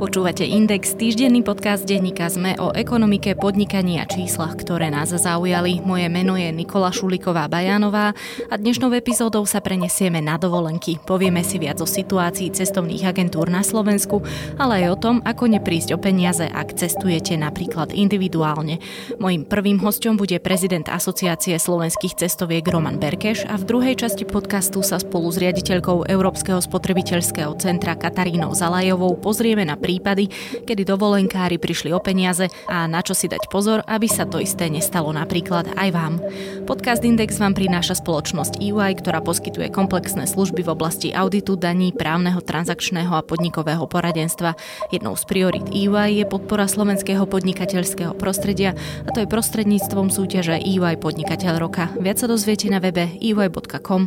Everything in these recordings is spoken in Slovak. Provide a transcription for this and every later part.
Počúvate Index, týždenný podcast denníka ZME o ekonomike, podnikaní a číslach, ktoré nás zaujali. Moje meno je Nikola Šuliková Bajánová a dnešnou epizódou sa prenesieme na dovolenky. Povieme si viac o situácii cestovných agentúr na Slovensku, ale aj o tom, ako neprísť o peniaze, ak cestujete napríklad individuálne. Mojím prvým hostom bude prezident Asociácie slovenských cestoviek Roman Berkeš a v druhej časti podcastu sa spolu s riaditeľkou Európskeho spotrebiteľského centra Katarínou Zalajovou pozrieme na prípady, kedy dovolenkári prišli o peniaze a na čo si dať pozor, aby sa to isté nestalo napríklad aj vám. Podcast Index vám prináša spoločnosť EY, ktorá poskytuje komplexné služby v oblasti auditu, daní, právneho, transakčného a podnikového poradenstva. Jednou z priorit EY je podpora slovenského podnikateľského prostredia a to je prostredníctvom súťaže EY Podnikateľ roka. Viac sa dozviete na webe ey.com.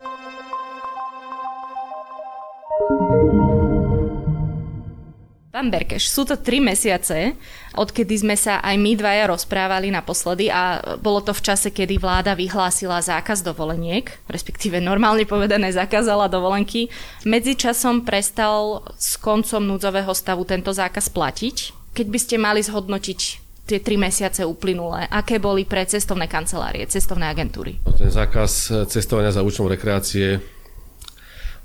Pán Berkeš, sú to tri mesiace, odkedy sme sa aj my dvaja rozprávali naposledy a bolo to v čase, kedy vláda vyhlásila zákaz dovoleniek, respektíve normálne povedané zakázala dovolenky. Medzičasom prestal s koncom núdzového stavu tento zákaz platiť. Keď by ste mali zhodnotiť tie tri mesiace uplynulé, aké boli pre cestovné kancelárie, cestovné agentúry? Ten zákaz cestovania za účelom rekreácie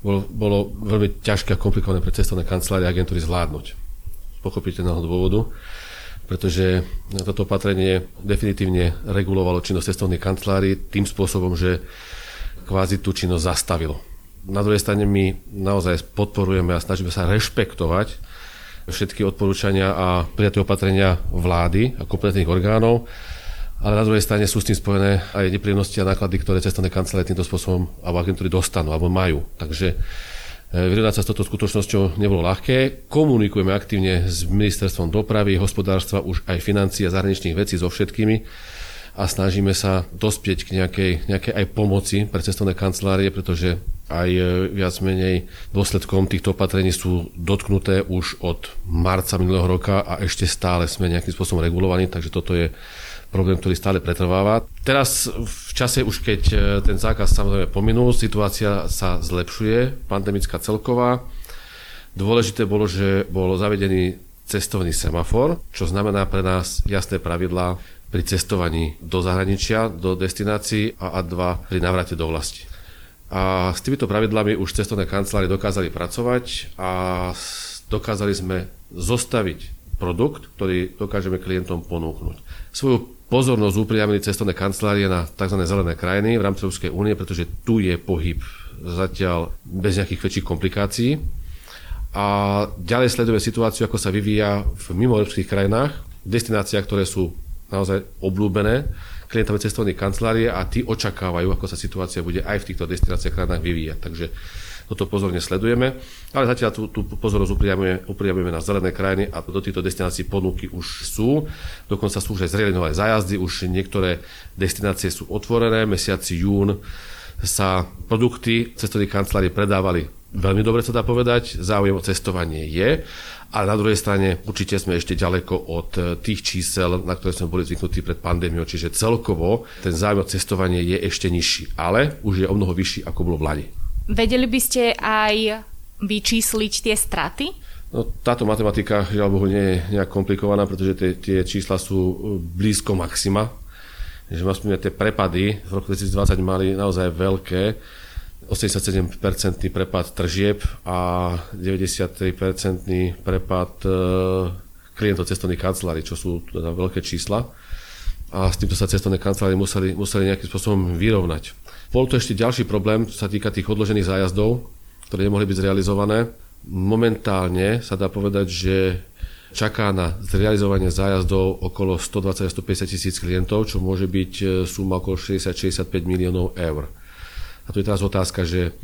bolo, bolo veľmi ťažké a komplikované pre cestovné kancelárie a agentúry zvládnuť. Pochopiteľného dôvodu, pretože toto opatrenie definitívne regulovalo činnosť cestovných kancelárií tým spôsobom, že kvázi tú činnosť zastavilo. Na druhej strane my naozaj podporujeme a snažíme sa rešpektovať všetky odporúčania a prijaté opatrenia vlády a kompletných orgánov, ale na druhej strane sú s tým spojené aj nepríjemnosti a náklady, ktoré cestovné kancelárie týmto spôsobom alebo agentúry dostanú alebo majú. Takže vyrovnať sa s touto skutočnosťou nebolo ľahké. Komunikujeme aktívne s ministerstvom dopravy, hospodárstva, už aj financií a zahraničných vecí so všetkými a snažíme sa dospieť k nejakej, nejakej aj pomoci pre cestovné kancelárie, pretože aj e, viac menej dôsledkom týchto opatrení sú dotknuté už od marca minulého roka a ešte stále sme nejakým spôsobom regulovaní, takže toto je problém, ktorý stále pretrváva. Teraz v čase už keď e, ten zákaz samozrejme pominul, situácia sa zlepšuje, pandemická celková. Dôležité bolo, že bol zavedený cestovný semafor, čo znamená pre nás jasné pravidlá pri cestovaní do zahraničia, do destinácií a A2 pri navrate do vlasti. A s týmito pravidlami už cestovné kancelárie dokázali pracovať a dokázali sme zostaviť produkt, ktorý dokážeme klientom ponúknuť. Svoju pozornosť upriamili cestovné kancelárie na tzv. zelené krajiny v rámci Európskej únie, pretože tu je pohyb zatiaľ bez nejakých väčších komplikácií. A ďalej sledujeme situáciu, ako sa vyvíja v mimoeurópskych krajinách, destináciách, ktoré sú naozaj obľúbené klientami cestovných kancelárie a tí očakávajú, ako sa situácia bude aj v týchto destináciách krajinách vyvíjať. Takže toto pozorne sledujeme, ale zatiaľ tú, tú pozornosť upriamujeme, na zelené krajiny a do týchto destinácií ponuky už sú. Dokonca sú už aj zrealizované zájazdy, už niektoré destinácie sú otvorené. Mesiaci jún sa produkty cestovných kancelárií predávali veľmi dobre sa dá povedať, záujem o cestovanie je, ale na druhej strane určite sme ešte ďaleko od tých čísel, na ktoré sme boli zvyknutí pred pandémiou, čiže celkovo ten záujem o cestovanie je ešte nižší, ale už je o mnoho vyšší, ako bolo v Lani. Vedeli by ste aj vyčísliť tie straty? No, táto matematika, žiaľ Bohu, nie je nejak komplikovaná, pretože tie, tie čísla sú blízko maxima. Že vlastne tie prepady v roku 2020 mali naozaj veľké. 87% prepad tržieb a 93% prepad e, klientov cestovných kancelárií, čo sú teda veľké čísla. A s týmto sa cestovné kancelárie museli, museli nejakým spôsobom vyrovnať. Bol to ešte ďalší problém, čo sa týka tých odložených zájazdov, ktoré nemohli byť zrealizované. Momentálne sa dá povedať, že čaká na zrealizovanie zájazdov okolo 120-150 tisíc klientov, čo môže byť e, suma okolo 60-65 miliónov eur. A tu je teraz otázka, že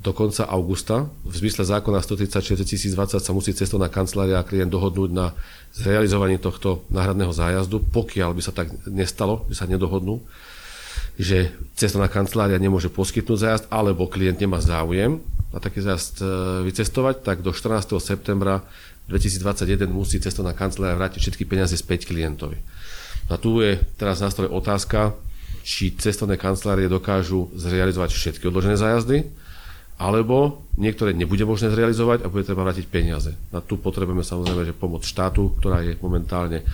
do konca augusta v zmysle zákona 136 2020 sa musí cestovná kancelária a klient dohodnúť na zrealizovaní tohto náhradného zájazdu. Pokiaľ by sa tak nestalo, by sa nedohodnú, že cestovná kancelária nemôže poskytnúť zájazd, alebo klient nemá záujem na taký zájazd e, vycestovať, tak do 14. septembra 2021 musí cestovná kancelária vrátiť všetky peniaze späť klientovi. A tu je teraz nástroj otázka, či cestovné kancelárie dokážu zrealizovať všetky odložené zájazdy, alebo niektoré nebude možné zrealizovať a bude treba vrátiť peniaze. Na tu potrebujeme samozrejme že pomoc štátu, ktorá je momentálne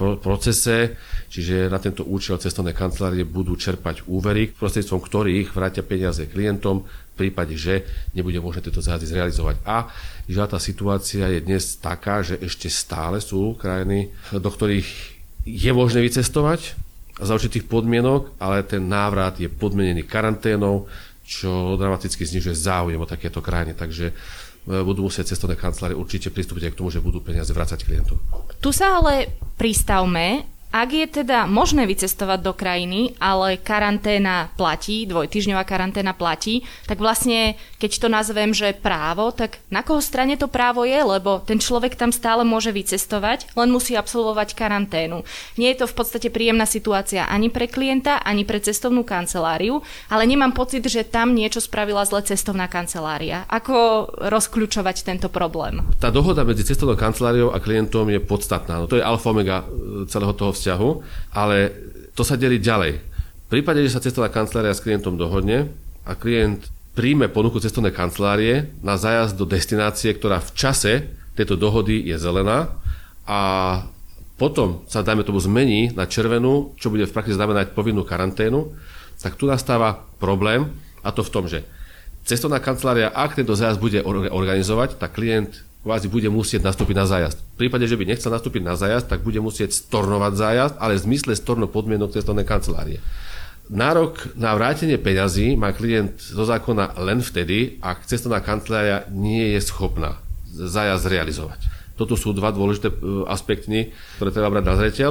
procese, čiže na tento účel cestovné kancelárie budú čerpať úvery, prostredstvom ktorých vrátia peniaze klientom v prípade, že nebude možné tieto zájazdy zrealizovať. A že tá situácia je dnes taká, že ešte stále sú krajiny, do ktorých je možné vycestovať za určitých podmienok, ale ten návrat je podmienený karanténou, čo dramaticky znižuje záujem o takéto krajiny. Takže e, budú musieť cestovné kancelárie určite pristúpiť aj k tomu, že budú peniaze vrácať klientom. Tu sa ale pristavme, ak je teda možné vycestovať do krajiny, ale karanténa platí, dvojtyžňová karanténa platí, tak vlastne, keď to nazvem, že právo, tak na koho strane to právo je, lebo ten človek tam stále môže vycestovať, len musí absolvovať karanténu. Nie je to v podstate príjemná situácia ani pre klienta, ani pre cestovnú kanceláriu, ale nemám pocit, že tam niečo spravila zle cestovná kancelária. Ako rozkľúčovať tento problém? Tá dohoda medzi cestovnou kanceláriou a klientom je podstatná. No, to je alfa omega e, celého toho vzťahu, ale to sa delí ďalej. V prípade, že sa cestovná kancelária s klientom dohodne a klient príjme ponuku cestovnej kancelárie na zájazd do destinácie, ktorá v čase tejto dohody je zelená a potom sa, dajme tomu, zmení na červenú, čo bude v praxi znamenať povinnú karanténu, tak tu nastáva problém a to v tom, že cestovná kancelária, ak tento zájazd bude organizovať, tak klient kvázi bude musieť nastúpiť na zájazd. V prípade, že by nechcel nastúpiť na zájazd, tak bude musieť stornovať zájazd, ale v zmysle storno podmienok cestovnej kancelárie. Nárok na vrátenie peňazí má klient zo zákona len vtedy, ak cestovná kancelária nie je schopná zájazd realizovať. Toto sú dva dôležité e, aspekty, ktoré treba brať na zreteľ.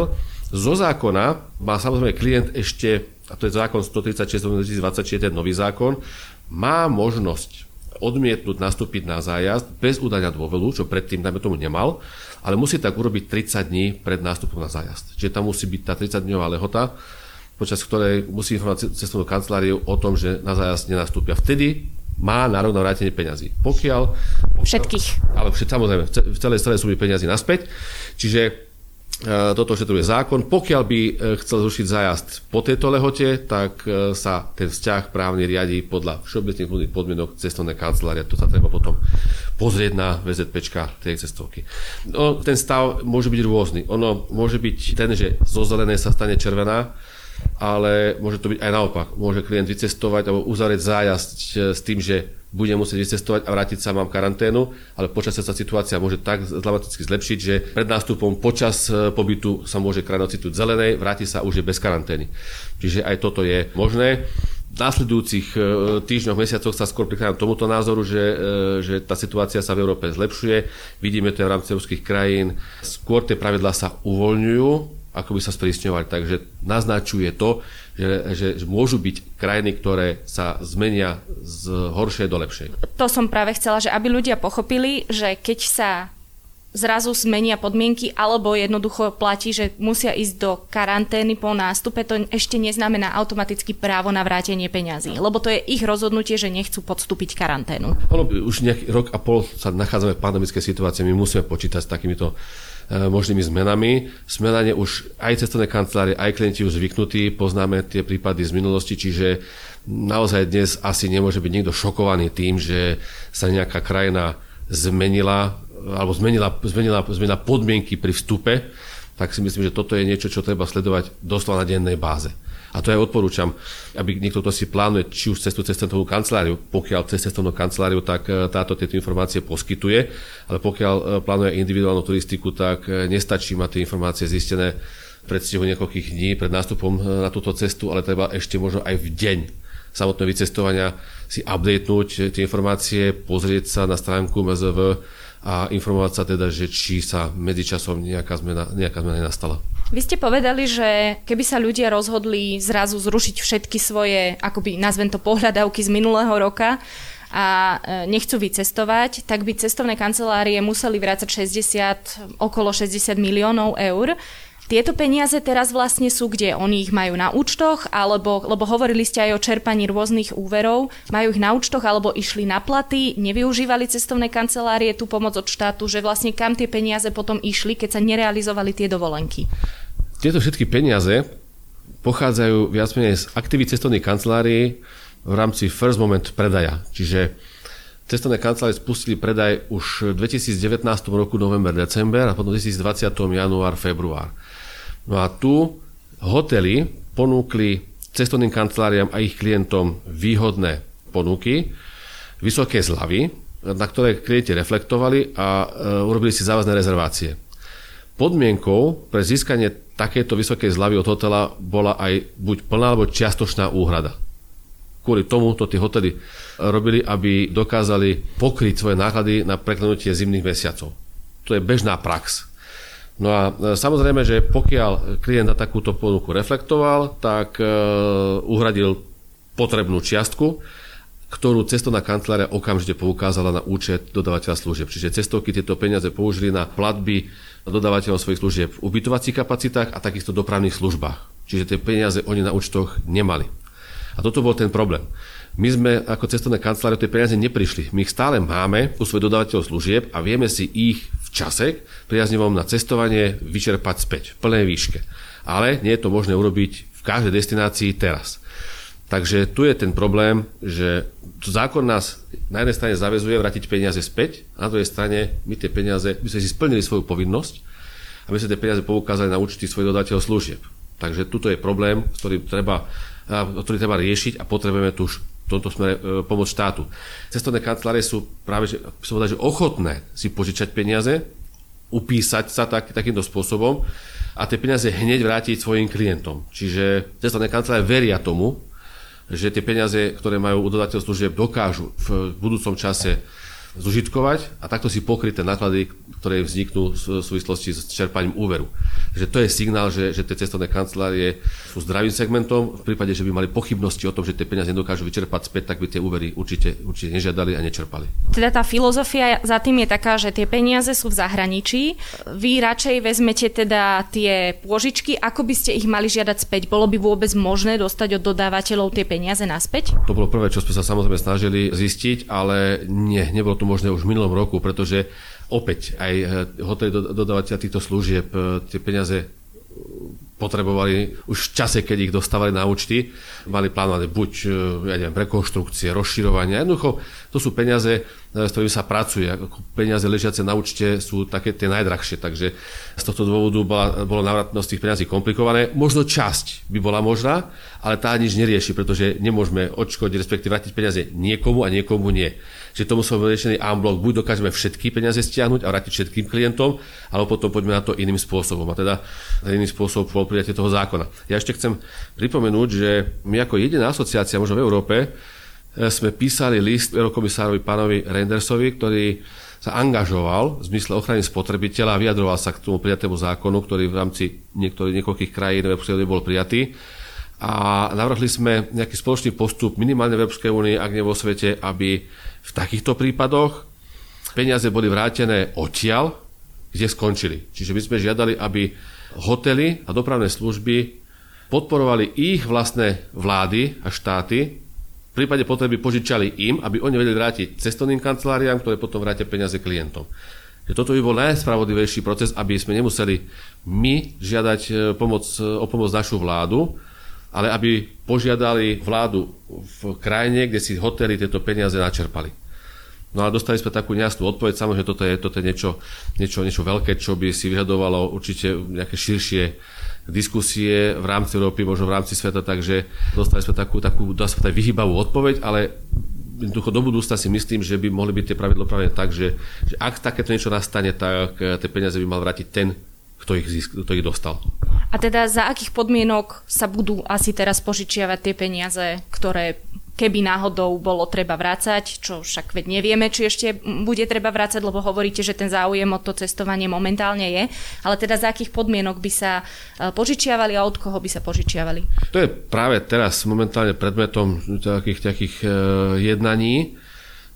Zo zákona má samozrejme klient ešte, a to je zákon 136 2020, ten nový zákon, má možnosť odmietnúť nastúpiť na zájazd bez udania dôvelu, čo predtým, dajme tomu, nemal, ale musí tak urobiť 30 dní pred nástupom na zájazd. Čiže tam musí byť tá 30-dňová lehota, počas ktorej musí informovať cestovnú kanceláriu o tom, že na zájazd nenastúpia. Vtedy má nárok na vrátenie peňazí. Pokiaľ, pokiaľ Všetkých. Ale samozrejme, v celej, celej sumy peňazí naspäť. Čiže toto ošetruje zákon. Pokiaľ by e, chcel zrušiť zájazd po tejto lehote, tak e, sa ten vzťah právny riadi podľa všeobecných podmienok cestovnej kancelária. To sa treba potom pozrieť na VZP tej cestovky. No, ten stav môže byť rôzny. Ono môže byť ten, že zo zelenej sa stane červená, ale môže to byť aj naopak. Môže klient vycestovať alebo uzavrieť zájazd s tým, že bude musieť vycestovať a vrátiť sa mám karanténu, ale počas sa situácia môže tak dramaticky zlepšiť, že pred nástupom počas e, pobytu sa môže krajina ocitnúť zelenej, vráti sa už je bez karantény. Čiže aj toto je možné. V následujúcich e, týždňoch, mesiacoch sa skôr prikladám tomuto názoru, že, e, že tá situácia sa v Európe zlepšuje. Vidíme to aj v rámci európskych krajín. Skôr tie pravidlá sa uvoľňujú, ako by sa sprísňovali. Takže naznačuje to, že, že môžu byť krajiny, ktoré sa zmenia z horšej do lepšej. To som práve chcela, že aby ľudia pochopili, že keď sa zrazu zmenia podmienky, alebo jednoducho platí, že musia ísť do karantény po nástupe, to ešte neznamená automaticky právo na vrátenie peňazí, lebo to je ich rozhodnutie, že nechcú podstúpiť karanténu. Ono, už nejaký rok a pol sa nachádzame v pandemickej situácii, my musíme počítať s takýmito možnými zmenami. Sme na ne už aj cestovné kancelárie, aj klienti už zvyknutí, poznáme tie prípady z minulosti, čiže naozaj dnes asi nemôže byť nikto šokovaný tým, že sa nejaká krajina zmenila alebo zmenila, zmenila, zmenila podmienky pri vstupe, tak si myslím, že toto je niečo, čo treba sledovať doslova na dennej báze. A to aj odporúčam, aby niekto, kto si plánuje, či už cez cestovnú kanceláriu, pokiaľ cez cestovnú kanceláriu, tak e, táto tieto informácie poskytuje, ale pokiaľ e, plánuje individuálnu turistiku, tak e, nestačí mať tie informácie zistené pred predstihu niekoľkých dní pred nástupom na túto cestu, ale treba ešte možno aj v deň samotného vycestovania si updatenúť tie informácie, pozrieť sa na stránku MZV a informovať sa teda, že či sa medzičasom nejaká zmena, nejaká zmena nastala. Vy ste povedali, že keby sa ľudia rozhodli zrazu zrušiť všetky svoje, akoby nazvem to pohľadavky z minulého roka, a e, nechcú vycestovať, tak by cestovné kancelárie museli vrácať 60, okolo 60 miliónov eur. Tieto peniaze teraz vlastne sú kde? Oni ich majú na účtoch, alebo, lebo hovorili ste aj o čerpaní rôznych úverov, majú ich na účtoch alebo išli na platy, nevyužívali cestovné kancelárie tú pomoc od štátu, že vlastne kam tie peniaze potom išli, keď sa nerealizovali tie dovolenky? Tieto všetky peniaze pochádzajú viac menej z aktivít cestovných kancelárií v rámci first moment predaja. Čiže cestovné kancelárie spustili predaj už v 2019 roku november, december a potom 2020 január, február. No a tu hotely ponúkli cestovným kanceláriám a ich klientom výhodné ponuky, vysoké zľavy, na ktoré klienti reflektovali a e, urobili si závazné rezervácie. Podmienkou pre získanie takéto vysoké zľavy od hotela bola aj buď plná alebo čiastočná úhrada. Kvôli tomu to tie hotely robili, aby dokázali pokryť svoje náklady na preklenutie zimných mesiacov. To je bežná prax. No a e, samozrejme, že pokiaľ klient na takúto ponuku reflektoval, tak e, uhradil potrebnú čiastku, ktorú cestovná kancelária okamžite poukázala na účet dodávateľa služieb. Čiže cestovky tieto peniaze použili na platby dodávateľom svojich služieb v ubytovacích kapacitách a takisto dopravných službách. Čiže tie peniaze oni na účtoch nemali. A toto bol ten problém. My sme ako cestovné kancelárie tie peniaze neprišli. My ich stále máme u svojich dodávateľov služieb a vieme si ich v čase priaznivom na cestovanie vyčerpať späť v plnej výške. Ale nie je to možné urobiť v každej destinácii teraz. Takže tu je ten problém, že zákon nás na jednej strane zavezuje vrátiť peniaze späť, a na druhej strane my tie peniaze, my sme si splnili svoju povinnosť a my sme tie peniaze poukázali na účty svojich dodateľov služieb. Takže tuto je problém, ktorý treba, ktorý treba riešiť a potrebujeme tu už v tomto smere e, pomoc štátu. Cestovné kancelárie sú práve, že, som povedal, že ochotné si požičať peniaze, upísať sa tak, takýmto spôsobom a tie peniaze hneď vrátiť svojim klientom. Čiže cestovné kancelárie veria tomu, že tie peniaze, ktoré majú u dodateľ služieb, dokážu v budúcom čase zužitkovať a takto si pokryť tie náklady, ktoré vzniknú v súvislosti s čerpaním úveru. Že to je signál, že, že tie cestovné kancelárie sú zdravým segmentom. V prípade, že by mali pochybnosti o tom, že tie peniaze nedokážu vyčerpať späť, tak by tie úvery určite, určite nežiadali a nečerpali. Teda tá filozofia za tým je taká, že tie peniaze sú v zahraničí. Vy radšej vezmete teda tie pôžičky, ako by ste ich mali žiadať späť? Bolo by vôbec možné dostať od dodávateľov tie peniaze naspäť? To bolo prvé, čo sme sa samozrejme snažili zistiť, ale nie, nebolo to možné už v minulom roku, pretože opäť aj eh, hotely dodávateľa týchto služieb eh, tie peniaze potrebovali už v čase, keď ich dostávali na účty, mali plánované buď e, ja neviem, rekonštrukcie, rozširovania. Jednoducho, to sú peniaze, e, s ktorými sa pracuje. Peniaze ležiace na účte sú také tie najdrahšie, takže z tohto dôvodu bola, bolo návratnosť tých peniazí komplikované. Možno časť by bola možná, ale tá nič nerieši, pretože nemôžeme odškodiť, respektíve vrátiť peniaze niekomu a niekomu nie. Čiže to musel byť riešený unblock. Buď dokážeme všetky peniaze stiahnuť a vrátiť všetkým klientom, alebo potom poďme na to iným spôsobom. A teda iný spôsob bol prijatie toho zákona. Ja ešte chcem pripomenúť, že my ako jediná asociácia možno v Európe sme písali list eurokomisárovi pánovi Rendersovi, ktorý sa angažoval v zmysle ochrany spotrebiteľa a vyjadroval sa k tomu prijatému zákonu, ktorý v rámci niektorých niekoľkých krajín Európskej bol prijatý a navrhli sme nejaký spoločný postup minimálne v Európskej únii, ak nie vo svete, aby v takýchto prípadoch peniaze boli vrátené odtiaľ, kde skončili. Čiže my sme žiadali, aby hotely a dopravné služby podporovali ich vlastné vlády a štáty, v prípade potreby požičali im, aby oni vedeli vrátiť cestovným kanceláriám, ktoré potom vrátia peniaze klientom. Toto by bol najspravodlivejší proces, aby sme nemuseli my žiadať e, pomoc, e, o pomoc našu vládu, ale aby požiadali vládu v krajine, kde si hotely tieto peniaze načerpali. No a dostali sme takú nejasnú odpoveď, samozrejme toto je, toto je niečo, niečo, niečo veľké, čo by si vyžadovalo určite nejaké širšie diskusie v rámci Európy, možno v rámci sveta, takže dostali sme takú, takú dá vyhybavú odpoveď, ale jednoducho do budúcna si myslím, že by mohli byť tie pravidlo práve tak, že, že ak takéto niečo nastane, tak eh, tie peniaze by mal vrátiť ten, kto ich, zisk, kto ich dostal. A teda za akých podmienok sa budú asi teraz požičiavať tie peniaze, ktoré keby náhodou bolo treba vrácať, čo však veď nevieme, či ešte bude treba vrácať, lebo hovoríte, že ten záujem o to cestovanie momentálne je, ale teda za akých podmienok by sa e, požičiavali a od koho by sa požičiavali? To je práve teraz momentálne predmetom takých, takých uh, jednaní.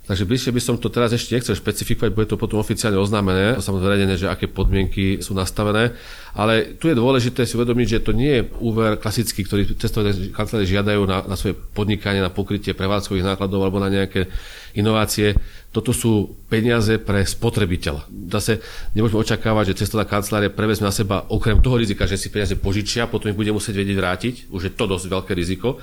Takže bližšie by som to teraz ešte nechcel špecifikovať, bude to potom oficiálne oznámené, samozrejme, že aké podmienky sú nastavené, ale tu je dôležité si uvedomiť, že to nie je úver klasický, ktorý cestovné kancelárie žiadajú na, na svoje podnikanie, na pokrytie prevádzkových nákladov alebo na nejaké inovácie. Toto sú peniaze pre spotrebiteľa. Zase nemôžeme očakávať, že cestovná kancelária prevezme na seba okrem toho rizika, že si peniaze požičia, potom ich bude musieť vedieť vrátiť, už je to dosť veľké riziko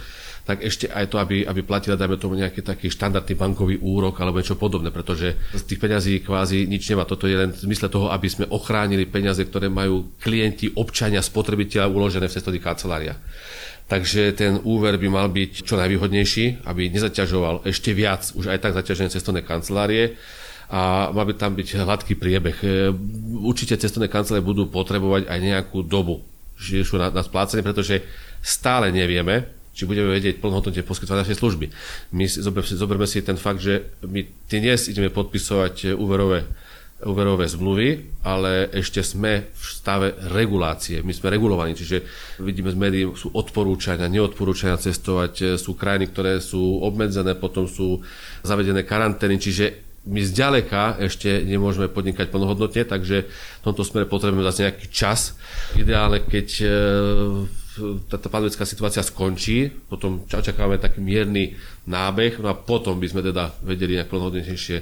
tak ešte aj to, aby, aby platila, dajme tomu, nejaký taký štandardný bankový úrok alebo niečo podobné, pretože z tých peňazí kvázi nič nemá. Toto je len v zmysle toho, aby sme ochránili peniaze, ktoré majú klienti, občania, spotrebiteľa uložené v cestovných kanceláriách. Takže ten úver by mal byť čo najvýhodnejší, aby nezaťažoval ešte viac už aj tak zaťažené cestovné kancelárie a mal by tam byť hladký priebeh. E, určite cestovné kancelárie budú potrebovať aj nejakú dobu na, na splácanie, pretože stále nevieme, či budeme vedieť plnohodnotne poskytovať naše služby. My zober, zoberme si ten fakt, že my dnes ideme podpisovať úverové, úverové zmluvy, ale ešte sme v stave regulácie. My sme regulovaní, čiže vidíme z médií, sú odporúčania, neodporúčania cestovať, sú krajiny, ktoré sú obmedzené, potom sú zavedené karantény, čiže my zďaleka ešte nemôžeme podnikať plnohodnotne, takže v tomto smere potrebujeme zase nejaký čas. Ideálne, keď táto pandemická situácia skončí, potom očakávame taký mierny nábeh, no a potom by sme teda vedeli nejak plnohodnejšie,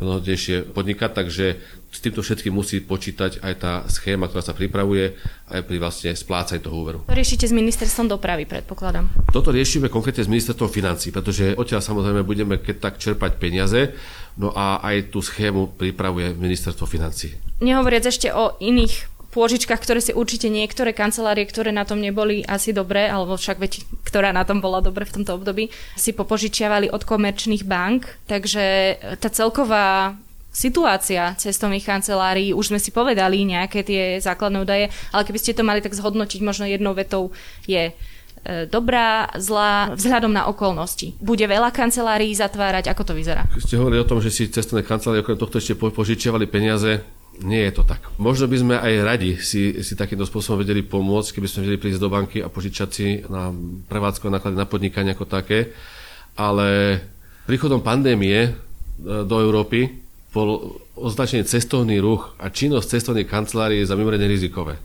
plnohodnejšie podnikať, takže s týmto všetkým musí počítať aj tá schéma, ktorá sa pripravuje aj pri vlastne splácaní toho úveru. To riešite s ministerstvom dopravy, predpokladám. Toto riešime konkrétne s ministerstvom financí, pretože odtiaľ samozrejme budeme keď tak čerpať peniaze, no a aj tú schému pripravuje ministerstvo financí. Nehovoriac ešte o iných pôžičkách, ktoré si určite niektoré kancelárie, ktoré na tom neboli asi dobré, alebo však veď, ktorá na tom bola dobre v tomto období, si popožičiavali od komerčných bank, takže tá celková situácia cestovných kancelárií, už sme si povedali nejaké tie základné údaje, ale keby ste to mali tak zhodnotiť možno jednou vetou, je e, dobrá, zlá, vzhľadom na okolnosti. Bude veľa kancelárií zatvárať, ako to vyzerá? Ste hovorili o tom, že si cestovné kancelárie okrem tohto ešte požičiavali peniaze nie je to tak. Možno by sme aj radi si, si takýmto spôsobom vedeli pomôcť, keby sme vedeli prísť do banky a požičať si na prevádzkové náklady na podnikanie ako také, ale príchodom pandémie e, do Európy bol označený cestovný ruch a činnosť cestovnej kancelárie za mimoriadne rizikové.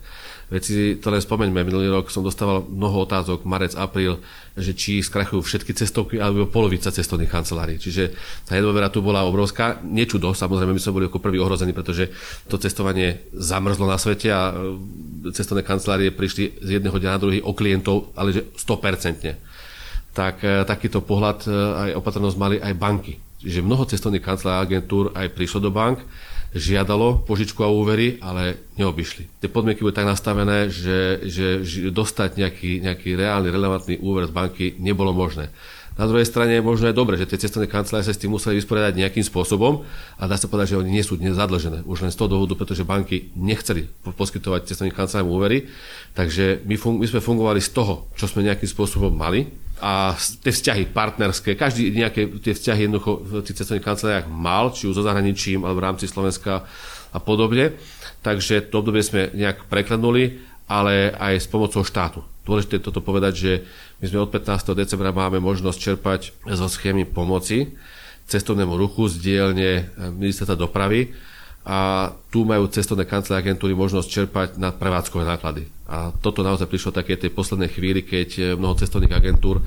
Veď si to len spomeňme, minulý rok som dostával mnoho otázok, marec, apríl, že či skrachujú všetky cestovky alebo polovica cestovných kancelárií. Čiže tá nedôvera tu bola obrovská. Nečudo, samozrejme, my sme boli ako prví ohrození, pretože to cestovanie zamrzlo na svete a e, cestovné kancelárie prišli z jedného dňa na druhý o klientov, ale že 100%. Tak e, takýto pohľad e, aj opatrnosť mali aj banky. Čiže mnoho cestovných kancelárií agentúr aj prišlo do bank žiadalo požičku a úvery, ale neobyšli. Tie podmienky boli tak nastavené, že, že dostať nejaký, nejaký reálny, relevantný úver z banky nebolo možné. Na druhej strane je možno aj dobre, že tie cestovné kancelárie sa s tým museli vysporiadať nejakým spôsobom a dá sa povedať, že oni nie sú dnes zadlžené. Už len z toho dôvodu, pretože banky nechceli poskytovať cestovným kanceláriám úvery. Takže my, fun- my sme fungovali z toho, čo sme nejakým spôsobom mali a tie vzťahy partnerské, každý nejaké tie vzťahy jednoducho v tých cestovných kanceláriách mal, či už so zahraničím alebo v rámci Slovenska a podobne. Takže to obdobie sme nejak preklenuli, ale aj s pomocou štátu. Dôležité je toto povedať, že my sme od 15. decembra máme možnosť čerpať zo schémy pomoci cestovnému ruchu z dielne ministerstva dopravy a tu majú cestovné kancelárie agentúry možnosť čerpať na prevádzkové náklady. A toto naozaj prišlo také tej poslednej chvíli, keď eh, mnoho cestovných agentúr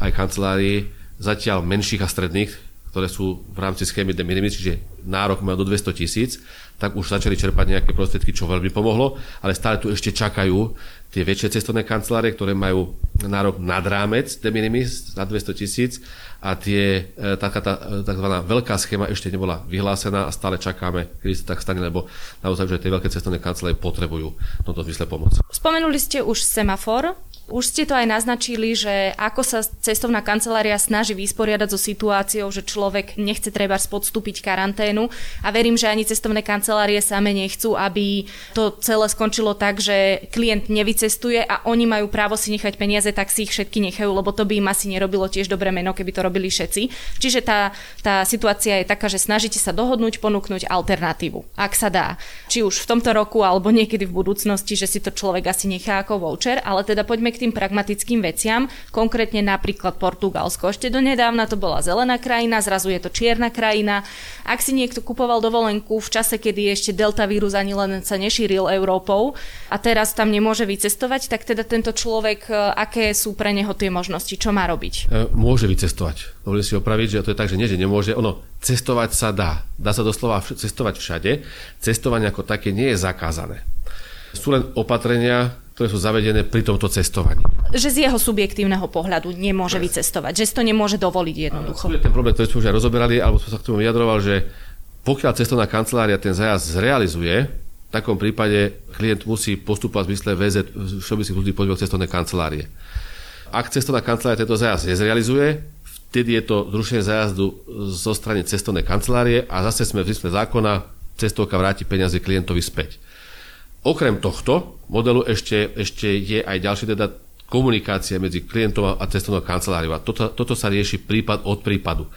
aj kancelárií zatiaľ menších a stredných, ktoré sú v rámci schémy de minimis, čiže nárok majú do 200 tisíc, tak už začali čerpať nejaké prostriedky, čo veľmi pomohlo, ale stále tu ešte čakajú tie väčšie cestovné kancelárie, ktoré majú nárok nad rámec de minimis na 200 tisíc a tie, e, taká tá e, tzv. veľká schéma ešte nebola vyhlásená a stále čakáme, kedy sa tak stane, lebo naozaj, že tie veľké cestovné kancelárie potrebujú v tomto zmysle pomoc. Spomenuli ste už semafor, už ste to aj naznačili, že ako sa cestovná kancelária snaží vysporiadať so situáciou, že človek nechce treba podstúpiť karanténu a verím, že ani cestovné kancelárie same nechcú, aby to celé skončilo tak, že klient nevycestuje a oni majú právo si nechať peniaze, tak si ich všetky nechajú, lebo to by im asi nerobilo tiež dobré meno, keby to robili všetci. Čiže tá, tá situácia je taká, že snažíte sa dohodnúť, ponúknuť alternatívu, ak sa dá. Či už v tomto roku alebo niekedy v budúcnosti, že si to človek asi nechá ako voucher, ale teda poďme k tým pragmatickým veciam, konkrétne napríklad Portugalsko. Ešte donedávna to bola zelená krajina, zrazu je to čierna krajina. Ak si niekto kupoval dovolenku v čase, kedy ešte delta vírus ani len sa nešíril Európou a teraz tam nemôže vycestovať, tak teda tento človek, e, aké sú pre neho tie možnosti, čo má robiť? E, môže vycestovať. Dovolím si opraviť, že to je tak, že nie, že nemôže. Ono, cestovať sa dá. Dá sa doslova cestovať všade. Cestovanie ako také nie je zakázané. Sú len opatrenia, ktoré sú zavedené pri tomto cestovaní. Že z jeho subjektívneho pohľadu nemôže Presne. vycestovať, že si to nemôže dovoliť jednoducho. To je ten problém, ktorý sme už aj rozoberali, alebo som sa k tomu vyjadroval, že pokiaľ cestovná kancelária ten zájazd zrealizuje, v takom prípade klient musí postupovať v zmysle VZ, Všeobecných ľudí podmienok cestovnej kancelárie. Ak cestovná kancelária tento zájazd nezrealizuje, vtedy je to zrušenie zájazdu zo strany cestovnej kancelárie a zase sme v zmysle zákona cestovka vráti peniaze klientovi späť. Okrem tohto modelu ešte, ešte je aj ďalšia teda komunikácia medzi klientom a cestovnou kanceláriou. A toto, toto sa rieši prípad od prípadu.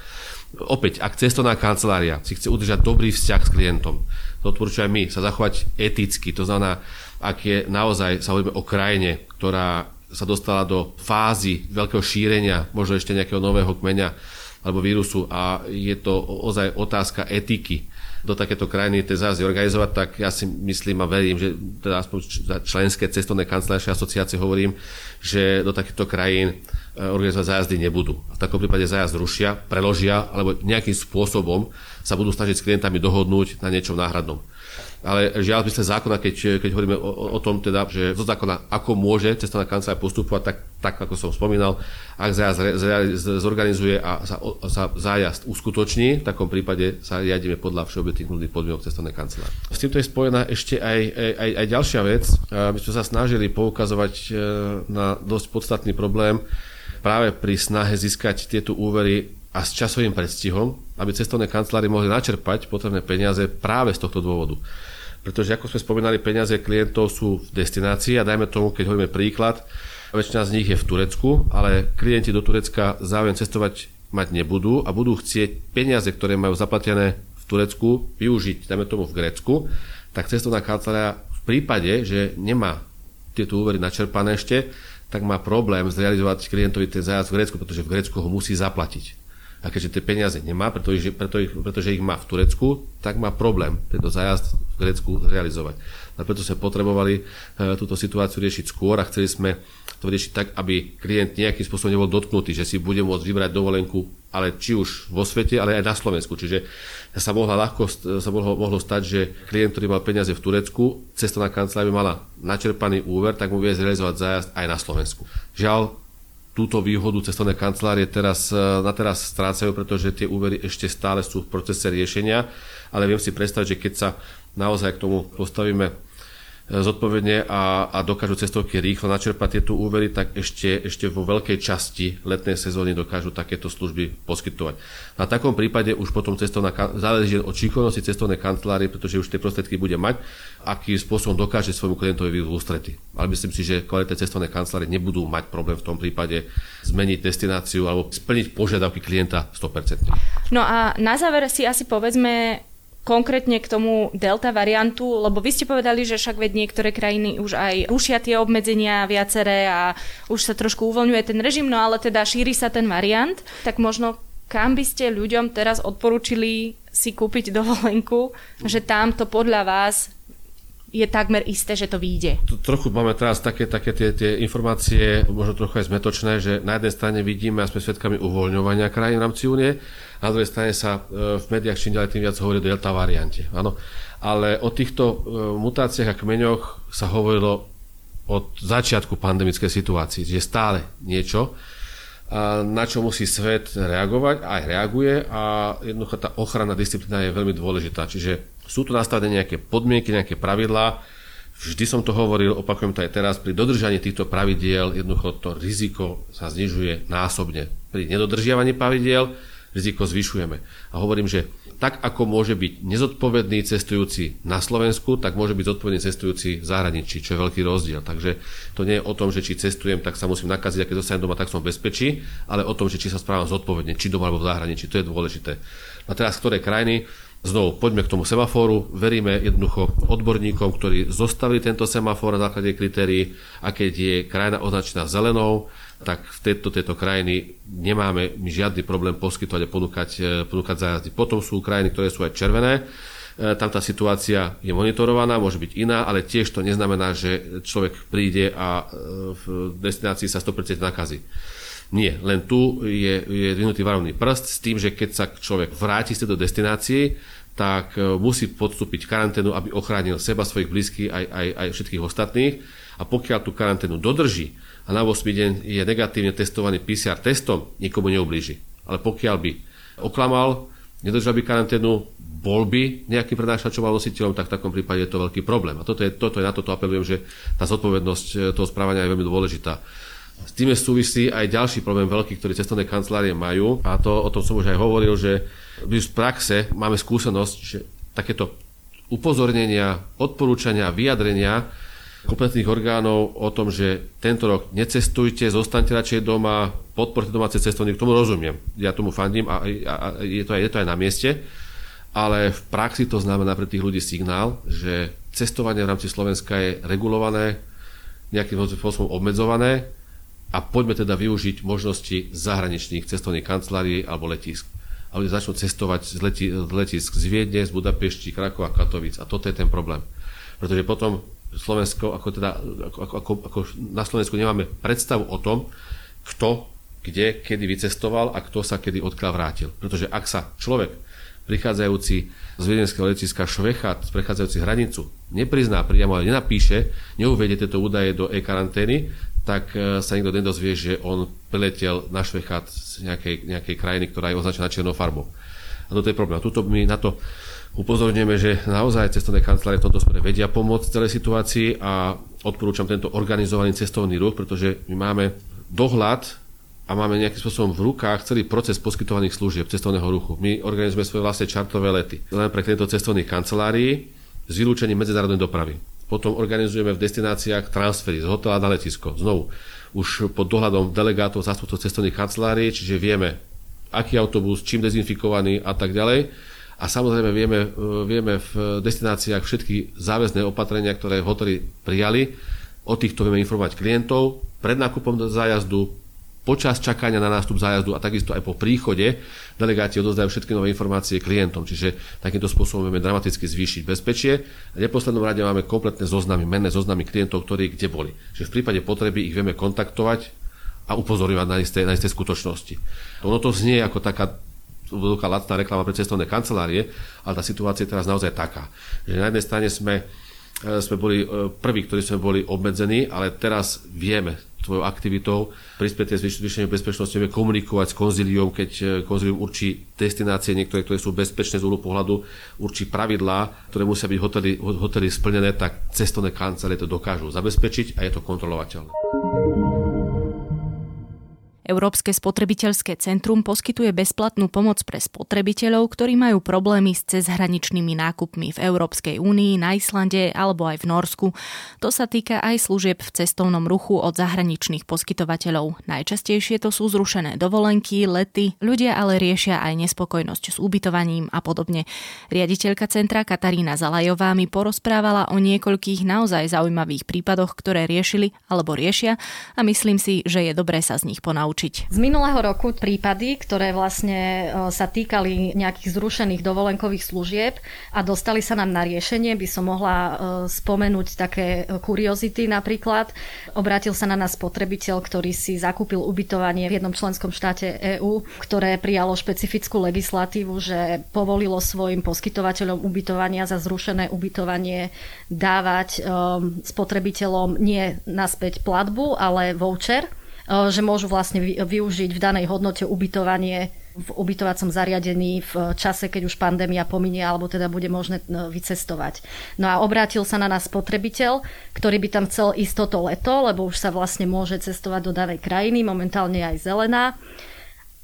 Opäť, ak cestovná kancelária si chce udržať dobrý vzťah s klientom, to my, sa zachovať eticky, to znamená, ak je naozaj, sa hovoríme o krajine, ktorá sa dostala do fázy veľkého šírenia, možno ešte nejakého nového kmeňa alebo vírusu a je to ozaj otázka etiky, do takéto krajiny ten zájazd organizovať, tak ja si myslím a verím, že teda aspoň členské cestovné kancelárske asociácie hovorím, že do takýchto krajín organizovať zájazdy nebudú. V takom prípade zájazd rušia, preložia alebo nejakým spôsobom sa budú snažiť s klientami dohodnúť na niečom náhradnom. Ale žiaľ, v zmysle zákona, keď, keď hovoríme o, o tom, teda, že zo zákona, ako môže cestovná kancelária postupovať, tak, tak ako som spomínal, ak zájazd zorganizuje a sa, a sa zájazd uskutoční, v takom prípade sa riadíme podľa všeobecných nutných podmienok cestovnej kancelárie. S týmto je spojená ešte aj, aj, aj ďalšia vec. My sme sa snažili poukazovať e, na dosť podstatný problém práve pri snahe získať tieto úvery a s časovým predstihom, aby cestovné kancelárie mohli načerpať potrebné peniaze práve z tohto dôvodu. Pretože ako sme spomínali, peniaze klientov sú v destinácii a dajme tomu, keď hovoríme príklad, väčšina z nich je v Turecku, ale klienti do Turecka záujem cestovať mať nebudú a budú chcieť peniaze, ktoré majú zaplatené v Turecku, využiť, dajme tomu v Grécku, tak cestovná kancelária v prípade, že nemá tieto úvery načerpané ešte, tak má problém zrealizovať klientovi ten zájazd v Grécku, pretože v Grécku ho musí zaplatiť a keďže tie peniaze nemá, pretože, preto pretože ich má v Turecku, tak má problém tento zájazd v Grécku realizovať. A preto sme potrebovali e, túto situáciu riešiť skôr a chceli sme to riešiť tak, aby klient nejakým spôsobom nebol dotknutý, že si bude môcť vybrať dovolenku, ale či už vo svete, ale aj na Slovensku. Čiže sa mohla ľahko sa mohlo, mohlo stať, že klient, ktorý mal peniaze v Turecku, cestovná kancelária mala načerpaný úver, tak mu vie zrealizovať zájazd aj na Slovensku. Žiaľ, túto výhodu cestovné kancelárie teraz, e, na teraz strácajú, pretože tie úvery ešte stále sú v procese riešenia, ale viem si predstaviť, že keď sa naozaj k tomu postavíme zodpovedne a, a dokážu cestovky rýchlo načerpať tieto úvery, tak ešte, ešte vo veľkej časti letnej sezóny dokážu takéto služby poskytovať. Na takom prípade už potom cestovná, záleží od šikovnosti cestovnej kancelárie, pretože už tie prostriedky bude mať, akým spôsobom dokáže svojmu klientovi vyjsť ústrety. Ale myslím si, že kvalitné cestovné kancelárie nebudú mať problém v tom prípade zmeniť destináciu alebo splniť požiadavky klienta 100%. No a na záver si asi povedzme, konkrétne k tomu delta variantu, lebo vy ste povedali, že však veď niektoré krajiny už aj rušia tie obmedzenia viaceré a už sa trošku uvoľňuje ten režim, no ale teda šíri sa ten variant, tak možno kam by ste ľuďom teraz odporúčili si kúpiť dovolenku, že tam to podľa vás je takmer isté, že to vyjde. Trochu máme teraz také, také tie, tie informácie, možno trochu aj zmetočné, že na jednej strane vidíme a sme svedkami uvoľňovania krajín v rámci únie, na druhej strane sa e, v médiách čím ďalej tým viac hovorí o delta variante. Áno. Ale o týchto e, mutáciách a kmeňoch sa hovorilo od začiatku pandemickej situácii, že stále niečo, na čo musí svet reagovať, aj reaguje a jednoducho tá ochranná disciplína je veľmi dôležitá. Čiže sú tu nastavené nejaké podmienky, nejaké pravidlá. Vždy som to hovoril, opakujem to aj teraz, pri dodržaní týchto pravidiel jednoducho to riziko sa znižuje násobne. Pri nedodržiavaní pravidiel riziko zvyšujeme. A hovorím, že tak ako môže byť nezodpovedný cestujúci na Slovensku, tak môže byť zodpovedný cestujúci v zahraničí, čo je veľký rozdiel. Takže to nie je o tom, že či cestujem, tak sa musím nakaziť, a keď dostanem doma, tak som v bezpečí, ale o tom, že či sa správam zodpovedne, či doma alebo v zahraničí. To je dôležité. A teraz ktoré krajiny? Znovu, poďme k tomu semafóru. Veríme jednoducho odborníkom, ktorí zostavili tento semafor na základe kritérií a keď je krajina označená zelenou, tak v tejto, tejto krajiny nemáme žiadny problém poskytovať a ponúkať, e, ponúkať zájazdy. Potom sú krajiny, ktoré sú aj červené, e, tam tá situácia je monitorovaná, môže byť iná, ale tiež to neznamená, že človek príde a e, v destinácii sa 100% nakazí. Nie, len tu je, je dvinutý varovný prst s tým, že keď sa človek vráti z tejto destinácie, tak musí podstúpiť karanténu, aby ochránil seba, svojich blízkych aj, aj, aj všetkých ostatných. A pokiaľ tú karanténu dodrží a na 8 deň je negatívne testovaný PCR testom, nikomu neublíži. Ale pokiaľ by oklamal, nedržal by karanténu, bol by nejakým prenášačom alebo nositeľom, tak v takom prípade je to veľký problém. A toto je, toto je na toto apelujem, že tá zodpovednosť e, toho správania je veľmi dôležitá. S tým súvisí aj ďalší problém veľký, ktorý cestovné kancelárie majú a to, o tom som už aj hovoril, že my z praxe máme skúsenosť, že takéto upozornenia, odporúčania, vyjadrenia kompletných orgánov o tom, že tento rok necestujte, zostaňte radšej doma, podporte domáce cestovanie, k tomu rozumiem. Ja tomu fandím a, a, a je, to aj, je to aj na mieste, ale v praxi to znamená pre tých ľudí signál, že cestovanie v rámci Slovenska je regulované, nejakým spôsobom obmedzované a poďme teda využiť možnosti zahraničných cestovných kancelárií alebo letisk. A ľudia začnú cestovať z, leti, z letisk z Viedne, z Budapešti, Krakova, Katovic. A toto je ten problém. Pretože potom Slovensko, ako teda, ako, ako, ako na Slovensku nemáme predstavu o tom, kto, kde, kedy vycestoval a kto sa kedy odkiaľ vrátil. Pretože ak sa človek prichádzajúci z viedenského letiska Švecha, prechádzajúci hranicu, neprizná priamo, ale nenapíše, neuvedie tieto údaje do e-karantény, tak e, sa nikto nedozvie, že on priletel na Švechat z nejakej, nejakej krajiny, ktorá je označená černou farbou. A toto je problém. Tuto my na to upozorňujeme, že naozaj cestovné kancelárie v tomto smere vedia pomôcť celej situácii a odporúčam tento organizovaný cestovný ruch, pretože my máme dohľad a máme nejakým spôsobom v rukách celý proces poskytovaných služieb cestovného ruchu. My organizujeme svoje vlastné čartové lety len pre tieto cestovných kancelárií s vylúčením medzinárodnej dopravy. Potom organizujeme v destináciách transfery z hotela na letisko. Znovu, už pod dohľadom delegátov, zástupcov cestovných kancelárií, čiže vieme, aký autobus, čím dezinfikovaný a tak ďalej. A samozrejme vieme, e, vieme v destináciách všetky záväzné opatrenia, ktoré v hoteli prijali. O týchto vieme informovať klientov pred nákupom zájazdu, počas čakania na nástup zájazdu a takisto aj po príchode delegáti odozdajú všetky nové informácie klientom. Čiže takýmto spôsobom vieme dramaticky zvýšiť bezpečie. A v neposlednom rade máme kompletné zoznamy, menné zoznamy klientov, ktorí kde boli. Čiže v prípade potreby ich vieme kontaktovať a upozorňovať na isté, na isté skutočnosti. Ono to znie ako taká veľká lacná reklama pre cestovné kancelárie, ale tá situácia je teraz naozaj taká, že na jednej strane sme, e, sme boli e, prví, ktorí sme boli obmedzení, ale teraz vieme svojou aktivitou prispieť zvýšeniu bezpečnosti, vieme komunikovať s konzíliom, keď e, konzílium určí destinácie, niektoré, ktoré sú bezpečné z úhlu pohľadu, určí pravidlá, ktoré musia byť hotely, hotely splnené, tak cestovné kancelárie to dokážu zabezpečiť a je to kontrolovateľné. Európske spotrebiteľské centrum poskytuje bezplatnú pomoc pre spotrebiteľov, ktorí majú problémy s cezhraničnými nákupmi v Európskej únii, na Islande alebo aj v Norsku. To sa týka aj služieb v cestovnom ruchu od zahraničných poskytovateľov. Najčastejšie to sú zrušené dovolenky, lety, ľudia ale riešia aj nespokojnosť s ubytovaním a podobne. Riaditeľka centra Katarína Zalajová mi porozprávala o niekoľkých naozaj zaujímavých prípadoch, ktoré riešili alebo riešia a myslím si, že je dobré sa z nich ponaučiť naučiť? Z minulého roku prípady, ktoré vlastne e, sa týkali nejakých zrušených dovolenkových služieb a dostali sa nám na riešenie, by som mohla e, spomenúť také kuriozity napríklad. Obrátil sa na nás spotrebiteľ, ktorý si zakúpil ubytovanie v jednom členskom štáte EÚ, ktoré prijalo špecifickú legislatívu, že povolilo svojim poskytovateľom ubytovania za zrušené ubytovanie dávať spotrebiteľom nie naspäť platbu, ale voucher že môžu vlastne využiť v danej hodnote ubytovanie v ubytovacom zariadení v čase, keď už pandémia pominie alebo teda bude možné eh, vycestovať. No a obrátil sa na nás spotrebiteľ, ktorý by tam chcel ísť toto leto, lebo už sa vlastne môže cestovať do danej krajiny, momentálne aj zelená.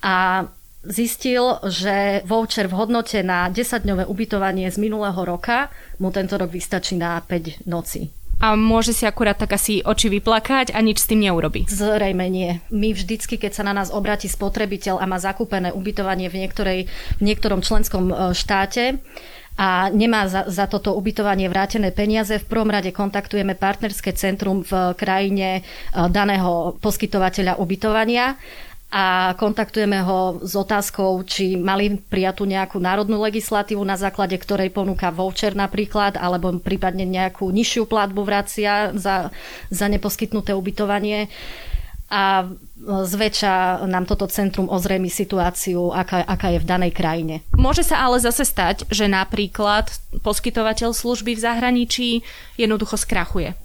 A zistil, že voucher v hodnote na 10-dňové ubytovanie z minulého roka mu tento rok vystačí na 5 noci. A môže si akurát tak asi oči vyplakať a nič s tým neurobi. Zrejme nie. My vždycky, keď sa na nás obráti spotrebiteľ a má zakúpené ubytovanie v, niektorej, v niektorom členskom e, štáte, a nemá za, za toto ubytovanie vrátené peniaze. V prvom rade kontaktujeme partnerské centrum v krajine e, daného poskytovateľa ubytovania a kontaktujeme ho s otázkou, či mali prijatú nejakú národnú legislatívu, na základe ktorej ponúka voucher napríklad, alebo prípadne nejakú nižšiu platbu vracia za, za neposkytnuté ubytovanie a zväčša nám toto centrum ozrejmi situáciu, aká, aká je v danej krajine. Môže sa ale zase stať, že napríklad poskytovateľ služby v zahraničí jednoducho skrachuje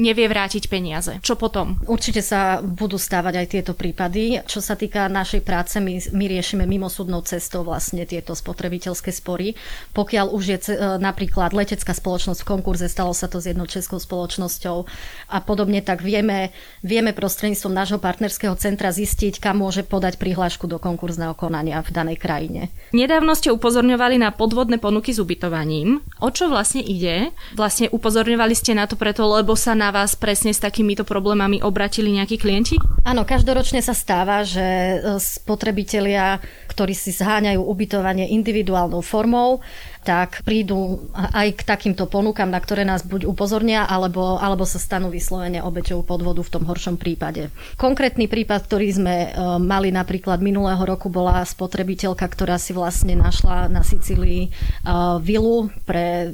nevie vrátiť peniaze. Čo potom? Určite sa budú stávať aj tieto prípady. Čo sa týka našej práce, my, my riešime mimosúdnou cestou vlastne tieto spotrebiteľské spory. Pokiaľ už je e, napríklad letecká spoločnosť v konkurze, stalo sa to s jednou českou spoločnosťou a podobne, tak vieme, vieme prostredníctvom nášho partnerského centra zistiť, kam môže podať prihlášku do konkurzného konania v danej krajine. Nedávno ste upozorňovali na podvodné ponuky s ubytovaním. O čo vlastne ide? Vlastne upozorňovali ste na to preto, lebo sa na vás presne s takýmito problémami obratili nejakí klienti? Áno, každoročne sa stáva, že e, spotrebitelia, ktorí si zháňajú ubytovanie individuálnou formou, tak prídu aj k takýmto ponukám, na ktoré nás buď upozornia, alebo, alebo sa stanú vyslovene obeťou podvodu v tom horšom prípade. Konkrétny prípad, ktorý sme e, mali napríklad minulého roku, bola spotrebiteľka, ktorá si vlastne našla na Sicílii e, vilu pre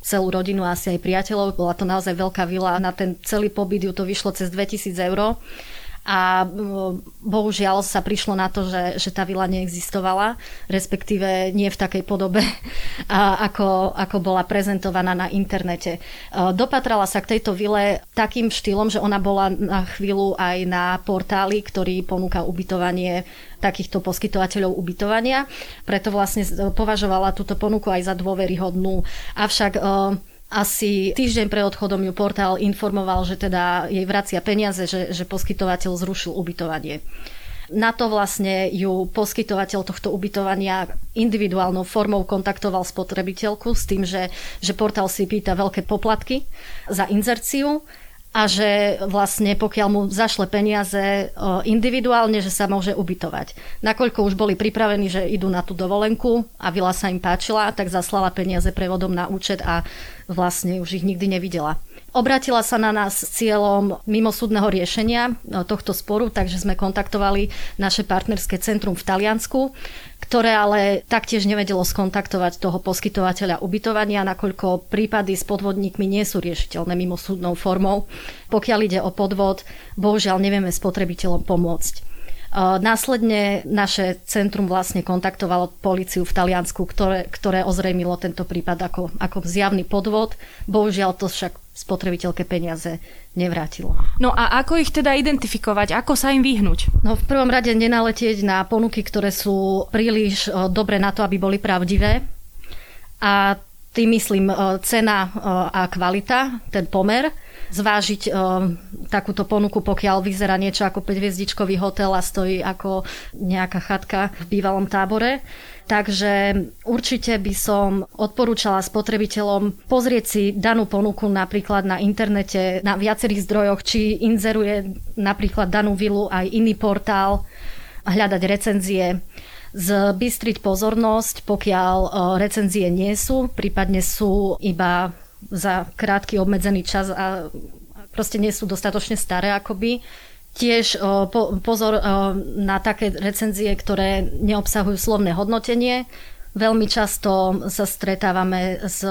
celú rodinu, asi aj priateľov. Bola to naozaj veľká vila. Na ten celý pobyt ju to vyšlo cez 2000 eur a bohužiaľ sa prišlo na to, že, že tá vila neexistovala, respektíve nie v takej podobe, ako, ako bola prezentovaná na internete. Dopatrala sa k tejto vile takým štýlom, že ona bola na chvíľu aj na portáli, ktorý ponúka ubytovanie takýchto poskytovateľov ubytovania. Preto vlastne považovala túto ponuku aj za dôveryhodnú. Avšak asi týždeň pre odchodom ju portál informoval, že teda jej vracia peniaze, že, že poskytovateľ zrušil ubytovanie. Na to vlastne ju poskytovateľ tohto ubytovania individuálnou formou kontaktoval spotrebiteľku s tým, že, že portál si pýta veľké poplatky za inzerciu a že vlastne pokiaľ mu zašle peniaze individuálne, že sa môže ubytovať. Nakoľko už boli pripravení, že idú na tú dovolenku a vila sa im páčila, tak zaslala peniaze prevodom na účet a vlastne už ich nikdy nevidela. Obratila sa na nás s cieľom mimosúdneho riešenia tohto sporu, takže sme kontaktovali naše partnerské centrum v Taliansku, ktoré ale taktiež nevedelo skontaktovať toho poskytovateľa ubytovania, nakoľko prípady s podvodníkmi nie sú riešiteľné mimosúdnou formou. Pokiaľ ide o podvod, bohužiaľ nevieme spotrebiteľom pomôcť. Následne naše centrum vlastne kontaktovalo policiu v Taliansku, ktoré, ktoré ozrejmilo tento prípad ako, ako zjavný podvod. Bohužiaľ to však spotrebiteľke peniaze nevrátilo. No a ako ich teda identifikovať? Ako sa im vyhnúť? No v prvom rade nenaletieť na ponuky, ktoré sú príliš dobre na to, aby boli pravdivé. A tým myslím cena a kvalita, ten pomer zvážiť uh, takúto ponuku, pokiaľ vyzerá niečo ako 5-hviezdičkový hotel a stojí ako nejaká chatka v bývalom tábore. Takže určite by som odporúčala spotrebiteľom pozrieť si danú ponuku napríklad na internete, na viacerých zdrojoch, či inzeruje napríklad danú vilu aj iný portál, hľadať recenzie zbystriť pozornosť, pokiaľ e, recenzie nie sú, prípadne sú iba za krátky obmedzený čas a proste nie sú dostatočne staré akoby. Tiež po, pozor na také recenzie, ktoré neobsahujú slovné hodnotenie. Veľmi často sa stretávame s,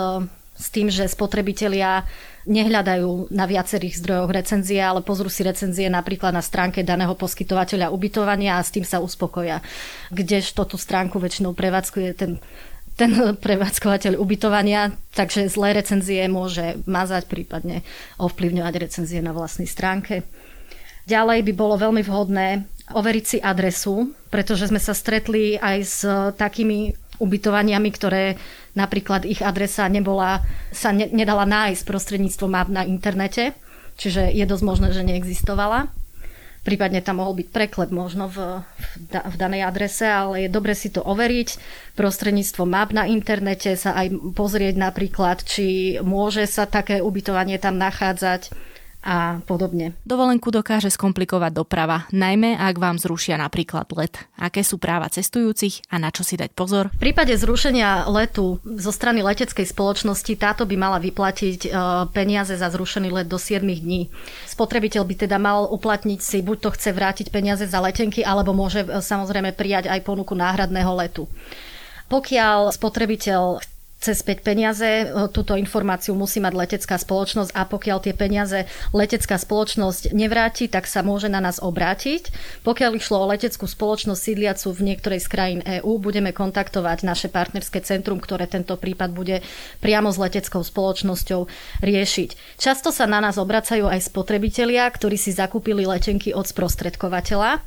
s tým, že spotrebitelia nehľadajú na viacerých zdrojoch recenzie, ale pozrú si recenzie napríklad na stránke daného poskytovateľa ubytovania a s tým sa uspokoja. Kdežto tú stránku väčšinou prevádzkuje ten ten prevádzkovateľ ubytovania, takže zlé recenzie môže mazať, prípadne ovplyvňovať recenzie na vlastnej stránke. Ďalej by bolo veľmi vhodné overiť si adresu, pretože sme sa stretli aj s takými ubytovaniami, ktoré napríklad ich adresa nebola, sa ne, nedala nájsť prostredníctvom map na internete, čiže je dosť možné, že neexistovala. Prípadne tam mohol byť preklep možno v, v, v danej adrese, ale je dobre si to overiť. Prostredníctvom map na internete sa aj pozrieť napríklad, či môže sa také ubytovanie tam nachádzať a podobne. Dovolenku dokáže skomplikovať doprava, najmä ak vám zrušia napríklad let. Aké sú práva cestujúcich a na čo si dať pozor? V prípade zrušenia letu zo strany leteckej spoločnosti táto by mala vyplatiť e, peniaze za zrušený let do 7 dní. Spotrebiteľ by teda mal uplatniť si, buď to chce vrátiť peniaze za letenky, alebo môže e, samozrejme prijať aj ponuku náhradného letu. Pokiaľ spotrebiteľ cez 5 peniaze. Túto informáciu musí mať letecká spoločnosť a pokiaľ tie peniaze letecká spoločnosť nevráti, tak sa môže na nás obrátiť. Pokiaľ išlo o leteckú spoločnosť sídliacu v niektorej z krajín EÚ, budeme kontaktovať naše partnerské centrum, ktoré tento prípad bude priamo s leteckou spoločnosťou riešiť. Často sa na nás obracajú aj spotrebitelia, ktorí si zakúpili letenky od sprostredkovateľa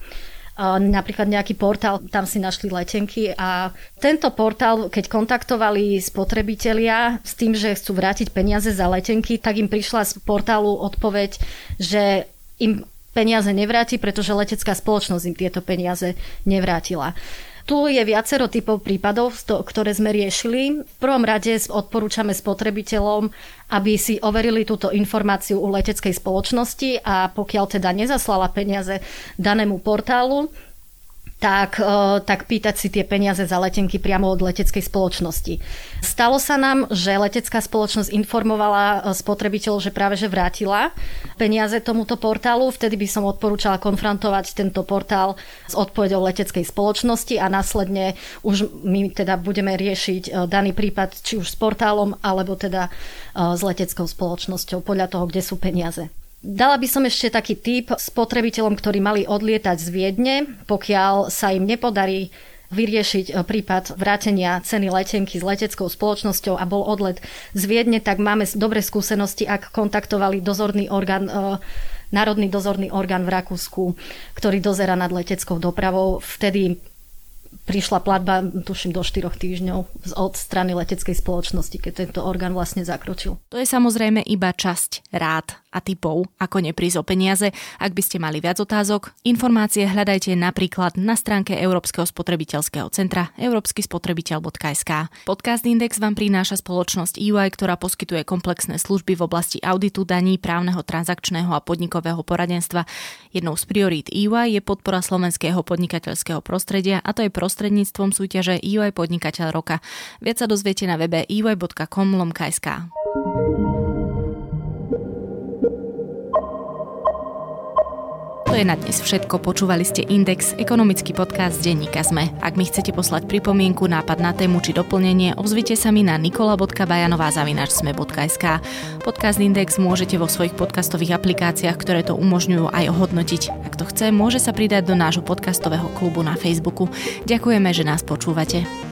napríklad nejaký portál, tam si našli letenky a tento portál, keď kontaktovali spotrebitelia s tým, že chcú vrátiť peniaze za letenky, tak im prišla z portálu odpoveď, že im peniaze nevráti, pretože letecká spoločnosť im tieto peniaze nevrátila. Tu je viacero typov prípadov, ktoré sme riešili. V prvom rade odporúčame spotrebiteľom, aby si overili túto informáciu u leteckej spoločnosti a pokiaľ teda nezaslala peniaze danému portálu, tak, tak pýtať si tie peniaze za letenky priamo od leteckej spoločnosti. Stalo sa nám, že letecká spoločnosť informovala spotrebiteľov, že práve že vrátila peniaze tomuto portálu. Vtedy by som odporúčala konfrontovať tento portál s odpovedou leteckej spoločnosti a následne už my teda budeme riešiť daný prípad či už s portálom alebo teda s leteckou spoločnosťou podľa toho, kde sú peniaze. Dala by som ešte taký tip spotrebiteľom, ktorí mali odlietať z Viedne, pokiaľ sa im nepodarí vyriešiť e, prípad vrátenia ceny letenky s leteckou spoločnosťou a bol odlet z Viedne, tak máme dobré skúsenosti, ak kontaktovali dozorný orgán e, Národný dozorný orgán v Rakúsku, ktorý dozera nad leteckou dopravou. Vtedy prišla platba, tuším, do 4 týždňov od strany leteckej spoločnosti, keď tento orgán vlastne zakročil. To je samozrejme iba časť rád a typov, ako neprísť o peniaze. Ak by ste mali viac otázok, informácie hľadajte napríklad na stránke Európskeho spotrebiteľského centra európskyspotrebiteľ.sk. Podcast Index vám prináša spoločnosť EY, ktorá poskytuje komplexné služby v oblasti auditu daní, právneho, transakčného a podnikového poradenstva. Jednou z priorít EY je podpora slovenského podnikateľského prostredia a to je prostredníctvom súťaže EY Podnikateľ roka. Viac sa dozviete na webe ey.com lomksk. To je na dnes všetko. Počúvali ste Index, ekonomický podcast denníka ZME. Ak mi chcete poslať pripomienku, nápad na tému či doplnenie, ozvite sa mi na nikola.bajanová.sme.sk. Podcast Index môžete vo svojich podcastových aplikáciách, ktoré to umožňujú aj ohodnotiť. Ak to chce, môže sa pridať do nášho podcastového klubu na Facebooku. Ďakujeme, že nás počúvate.